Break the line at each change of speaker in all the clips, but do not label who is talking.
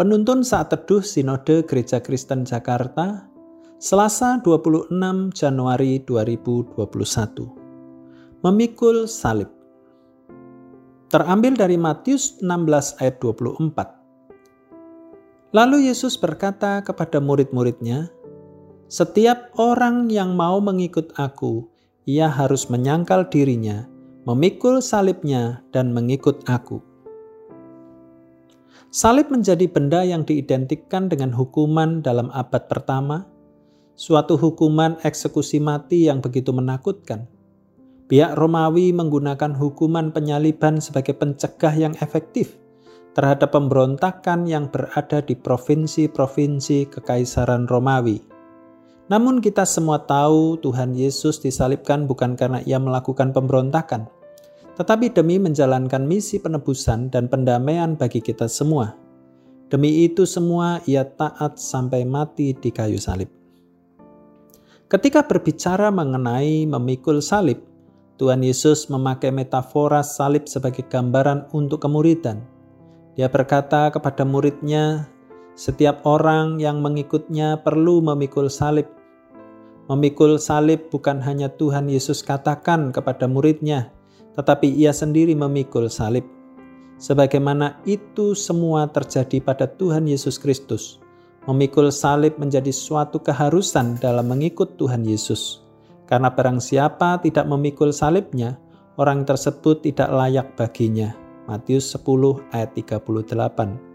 Penuntun saat teduh Sinode Gereja Kristen Jakarta, Selasa 26 Januari 2021. Memikul salib. Terambil dari Matius 16 ayat 24. Lalu Yesus berkata kepada murid-muridnya, "Setiap orang yang mau mengikut aku, ia harus menyangkal dirinya, memikul salibnya dan mengikut aku." Salib menjadi benda yang diidentikan dengan hukuman dalam abad pertama, suatu hukuman eksekusi mati yang begitu menakutkan. Pihak Romawi menggunakan hukuman penyaliban sebagai pencegah yang efektif terhadap pemberontakan yang berada di provinsi-provinsi Kekaisaran Romawi. Namun kita semua tahu Tuhan Yesus disalibkan bukan karena ia melakukan pemberontakan, tetapi demi menjalankan misi penebusan dan pendamaian bagi kita semua. Demi itu semua ia taat sampai mati di kayu salib. Ketika berbicara mengenai memikul salib, Tuhan Yesus memakai metafora salib sebagai gambaran untuk kemuridan. Dia berkata kepada muridnya, setiap orang yang mengikutnya perlu memikul salib. Memikul salib bukan hanya Tuhan Yesus katakan kepada muridnya, tetapi ia sendiri memikul salib. Sebagaimana itu semua terjadi pada Tuhan Yesus Kristus. Memikul salib menjadi suatu keharusan dalam mengikut Tuhan Yesus. Karena barang siapa tidak memikul salibnya, orang tersebut tidak layak baginya. Matius 10 ayat 38.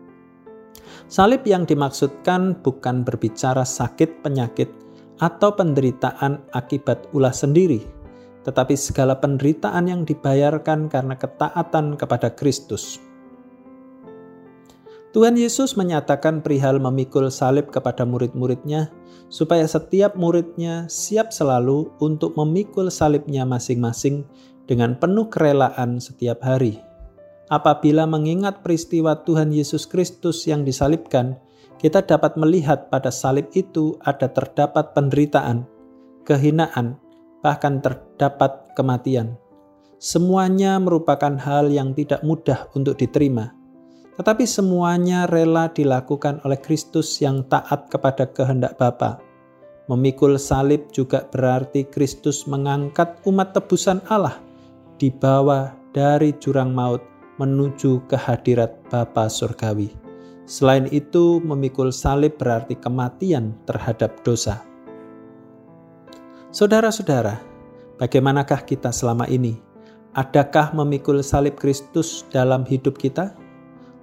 Salib yang dimaksudkan bukan berbicara sakit penyakit atau penderitaan akibat ulah sendiri, tetapi segala penderitaan yang dibayarkan karena ketaatan kepada Kristus. Tuhan Yesus menyatakan perihal memikul salib kepada murid-muridnya, supaya setiap muridnya siap selalu untuk memikul salibnya masing-masing dengan penuh kerelaan setiap hari. Apabila mengingat peristiwa Tuhan Yesus Kristus yang disalibkan, kita dapat melihat pada salib itu ada terdapat penderitaan, kehinaan, bahkan terdapat kematian. Semuanya merupakan hal yang tidak mudah untuk diterima, tetapi semuanya rela dilakukan oleh Kristus yang taat kepada kehendak Bapa. Memikul salib juga berarti Kristus mengangkat umat tebusan Allah dibawa dari jurang maut menuju kehadirat Bapa surgawi. Selain itu, memikul salib berarti kematian terhadap dosa. Saudara-saudara, bagaimanakah kita selama ini? Adakah memikul salib Kristus dalam hidup kita?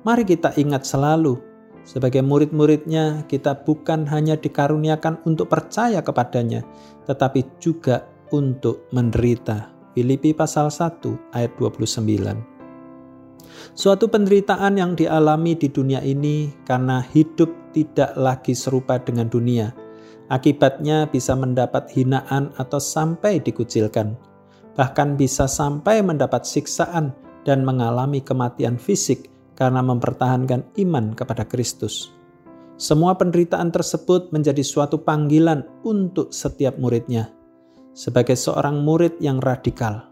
Mari kita ingat selalu, sebagai murid-muridnya kita bukan hanya dikaruniakan untuk percaya kepadanya, tetapi juga untuk menderita. Filipi pasal 1 ayat 29. Suatu penderitaan yang dialami di dunia ini karena hidup tidak lagi serupa dengan dunia, Akibatnya bisa mendapat hinaan atau sampai dikucilkan, bahkan bisa sampai mendapat siksaan dan mengalami kematian fisik karena mempertahankan iman kepada Kristus. Semua penderitaan tersebut menjadi suatu panggilan untuk setiap muridnya, sebagai seorang murid yang radikal.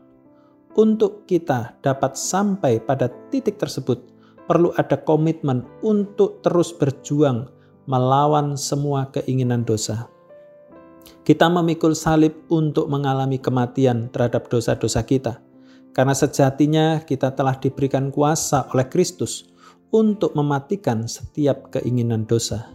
Untuk kita dapat sampai pada titik tersebut, perlu ada komitmen untuk terus berjuang melawan semua keinginan dosa. Kita memikul salib untuk mengalami kematian terhadap dosa-dosa kita, karena sejatinya kita telah diberikan kuasa oleh Kristus untuk mematikan setiap keinginan dosa.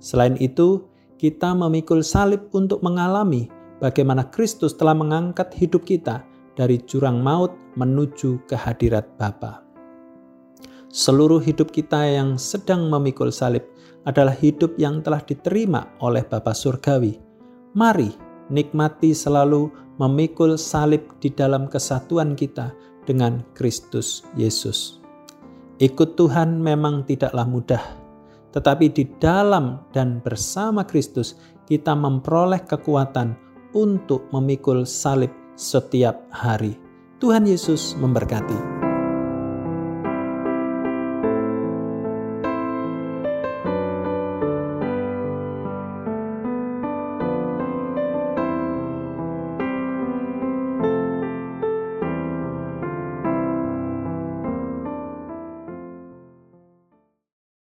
Selain itu, kita memikul salib untuk mengalami bagaimana Kristus telah mengangkat hidup kita dari jurang maut menuju kehadirat Bapa. Seluruh hidup kita yang sedang memikul salib adalah hidup yang telah diterima oleh Bapa Surgawi. Mari nikmati selalu memikul salib di dalam kesatuan kita dengan Kristus Yesus. Ikut Tuhan memang tidaklah mudah, tetapi di dalam dan bersama Kristus kita memperoleh kekuatan untuk memikul salib setiap hari. Tuhan Yesus memberkati.